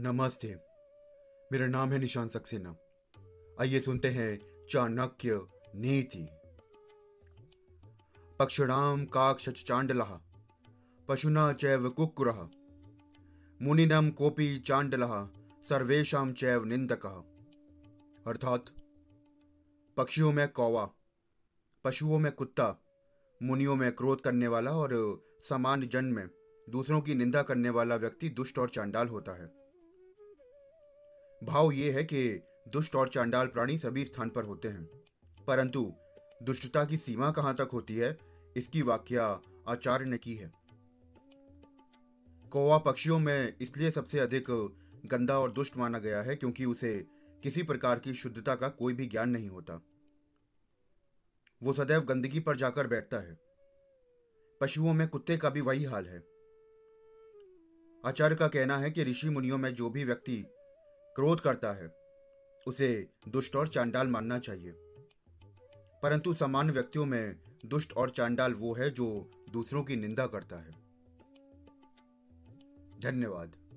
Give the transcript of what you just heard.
नमस्ते। मेरा नाम है निशान सक्सेना। आइए सुनते हैं चाणक्य नीति। पक्षिणाम काक्षच चांडलः पशुना चैव कुक्कुरः मुनिनम कोपी चांडलः सर्वेशम चैव निंदक अर्थात, पक्षियों में कौवा, पशुओं में कुत्ता, मुनियों में क्रोध करने वाला और सामान्य जन में दूसरों की निंदा करने वाला व्यक्ति दुष्ट और चांडाल होता है। भाव ये है कि दुष्ट और चांडाल प्राणी सभी स्थान पर होते हैं। परंतु दुष्टता की सीमा कहाँ तक होती है, इसकी व्याख्या आचार्य ने की है। कौवा पक्षियों में इसलिए सबसे अधिक गंदा और दुष्ट माना गया है क्योंकि उसे किसी प्रकार की शुद्धता का कोई भी ज्ञान नहीं होता। वो सदैव गंदगी पर जाकर बैठता है। पशुओं में कुत्ते का भी वही हाल है। आचार्य का कहना है कि ऋषि मुनियों में जो भी व्यक्ति क्रोध करता है। उसे दुष्ट और चांडाल मानना चाहिए। परंतु सामान्य व्यक्तियों में दुष्ट और चांडाल वो है जो दूसरों की निंदा करता है। धन्यवाद।